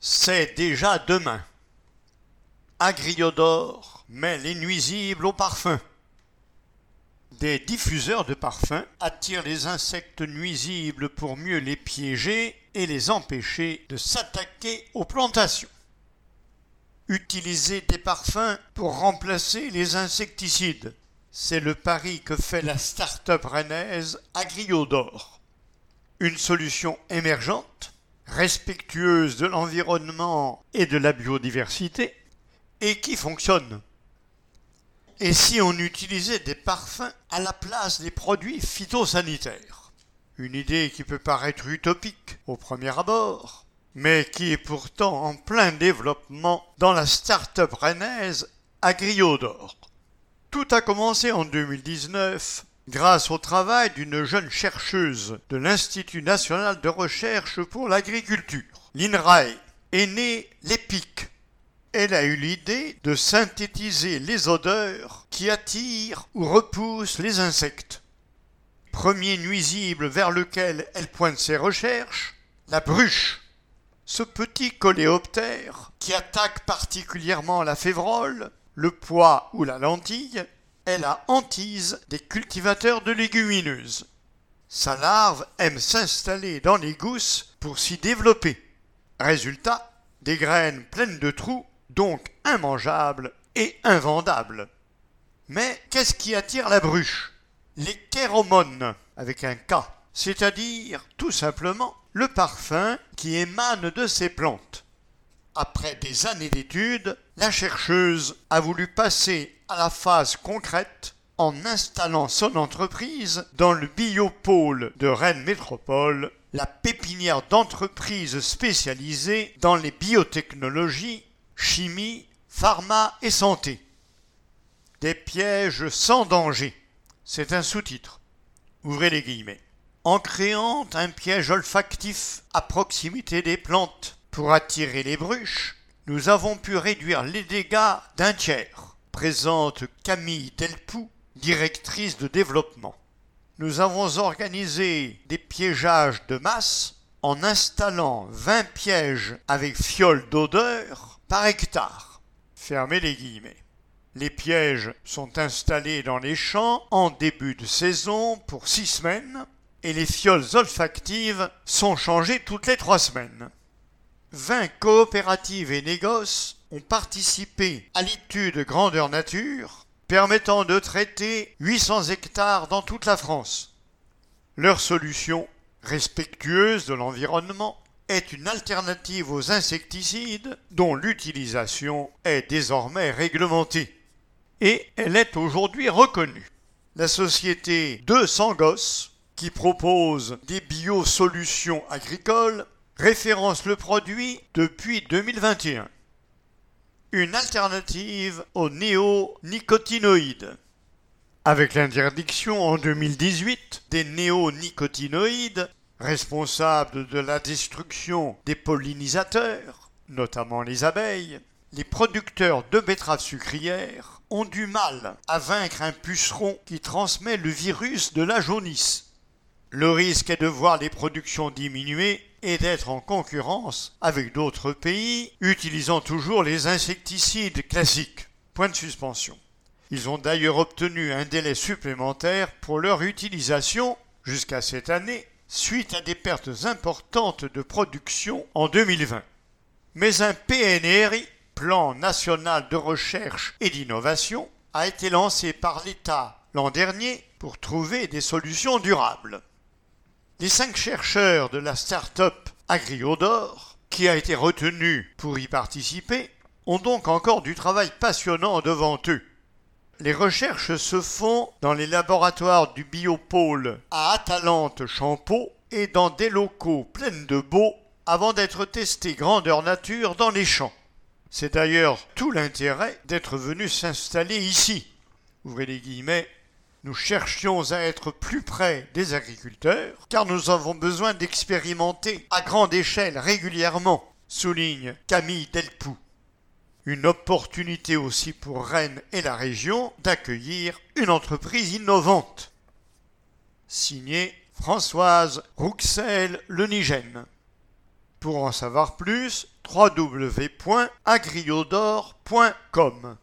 c'est déjà demain. Agriodor met les nuisibles au parfum. Des diffuseurs de parfums attirent les insectes nuisibles pour mieux les piéger et les empêcher de s'attaquer aux plantations. Utiliser des parfums pour remplacer les insecticides. C'est le pari que fait la start-up rennaise Agriodor. Une solution émergente, respectueuse de l'environnement et de la biodiversité, et qui fonctionne. Et si on utilisait des parfums à la place des produits phytosanitaires? Une idée qui peut paraître utopique au premier abord, mais qui est pourtant en plein développement dans la start-up rennaise Agriodor. Tout a commencé en 2019 grâce au travail d'une jeune chercheuse de l'Institut national de recherche pour l'agriculture, l'INRAE, est née l'EPIC, elle a eu l'idée de synthétiser les odeurs qui attirent ou repoussent les insectes. Premier nuisible vers lequel elle pointe ses recherches, la bruche. Ce petit coléoptère qui attaque particulièrement la févrole, le pois ou la lentille, est la hantise des cultivateurs de légumineuses. Sa larve aime s'installer dans les gousses pour s'y développer. Résultat, des graines pleines de trous donc immangeable et invendable. Mais qu'est-ce qui attire la bruche? Les kéromones, avec un K, c'est-à-dire tout simplement le parfum qui émane de ces plantes. Après des années d'études, la chercheuse a voulu passer à la phase concrète en installant son entreprise dans le biopôle de Rennes Métropole, la pépinière d'entreprises spécialisées dans les biotechnologies chimie, pharma et santé. Des pièges sans danger. C'est un sous-titre. Ouvrez les guillemets. En créant un piège olfactif à proximité des plantes pour attirer les bruches, nous avons pu réduire les dégâts d'un tiers, présente Camille Delpoux, directrice de développement. Nous avons organisé des piégeages de masse en installant 20 pièges avec fioles d'odeur par hectare. Fermez les guillemets. Les pièges sont installés dans les champs en début de saison pour six semaines et les fioles olfactives sont changées toutes les trois semaines. Vingt coopératives et négoces ont participé à l'étude grandeur nature permettant de traiter 800 hectares dans toute la France. Leur solution, respectueuse de l'environnement, est une alternative aux insecticides dont l'utilisation est désormais réglementée. Et elle est aujourd'hui reconnue. La société 200 Gosses, qui propose des biosolutions agricoles, référence le produit depuis 2021. Une alternative aux néonicotinoïdes. Avec l'interdiction en 2018 des néonicotinoïdes, responsables de la destruction des pollinisateurs, notamment les abeilles, les producteurs de betteraves sucrières ont du mal à vaincre un puceron qui transmet le virus de la jaunisse. Le risque est de voir les productions diminuer et d'être en concurrence avec d'autres pays utilisant toujours les insecticides classiques. Point de suspension. Ils ont d'ailleurs obtenu un délai supplémentaire pour leur utilisation jusqu'à cette année suite à des pertes importantes de production en 2020. Mais un PNRI, Plan national de recherche et d'innovation, a été lancé par l'État l'an dernier pour trouver des solutions durables. Les cinq chercheurs de la start-up Agriodor, qui a été retenu pour y participer, ont donc encore du travail passionnant devant eux. Les recherches se font dans les laboratoires du Biopôle à Atalante-Champeau et dans des locaux pleins de beaux avant d'être testés grandeur nature dans les champs. C'est d'ailleurs tout l'intérêt d'être venu s'installer ici. Ouvrez les guillemets. Nous cherchions à être plus près des agriculteurs, car nous avons besoin d'expérimenter à grande échelle régulièrement, souligne Camille Delpoux une opportunité aussi pour Rennes et la région d'accueillir une entreprise innovante. Signé Françoise Rouxel Lenigène. Pour en savoir plus, www.agriodor.com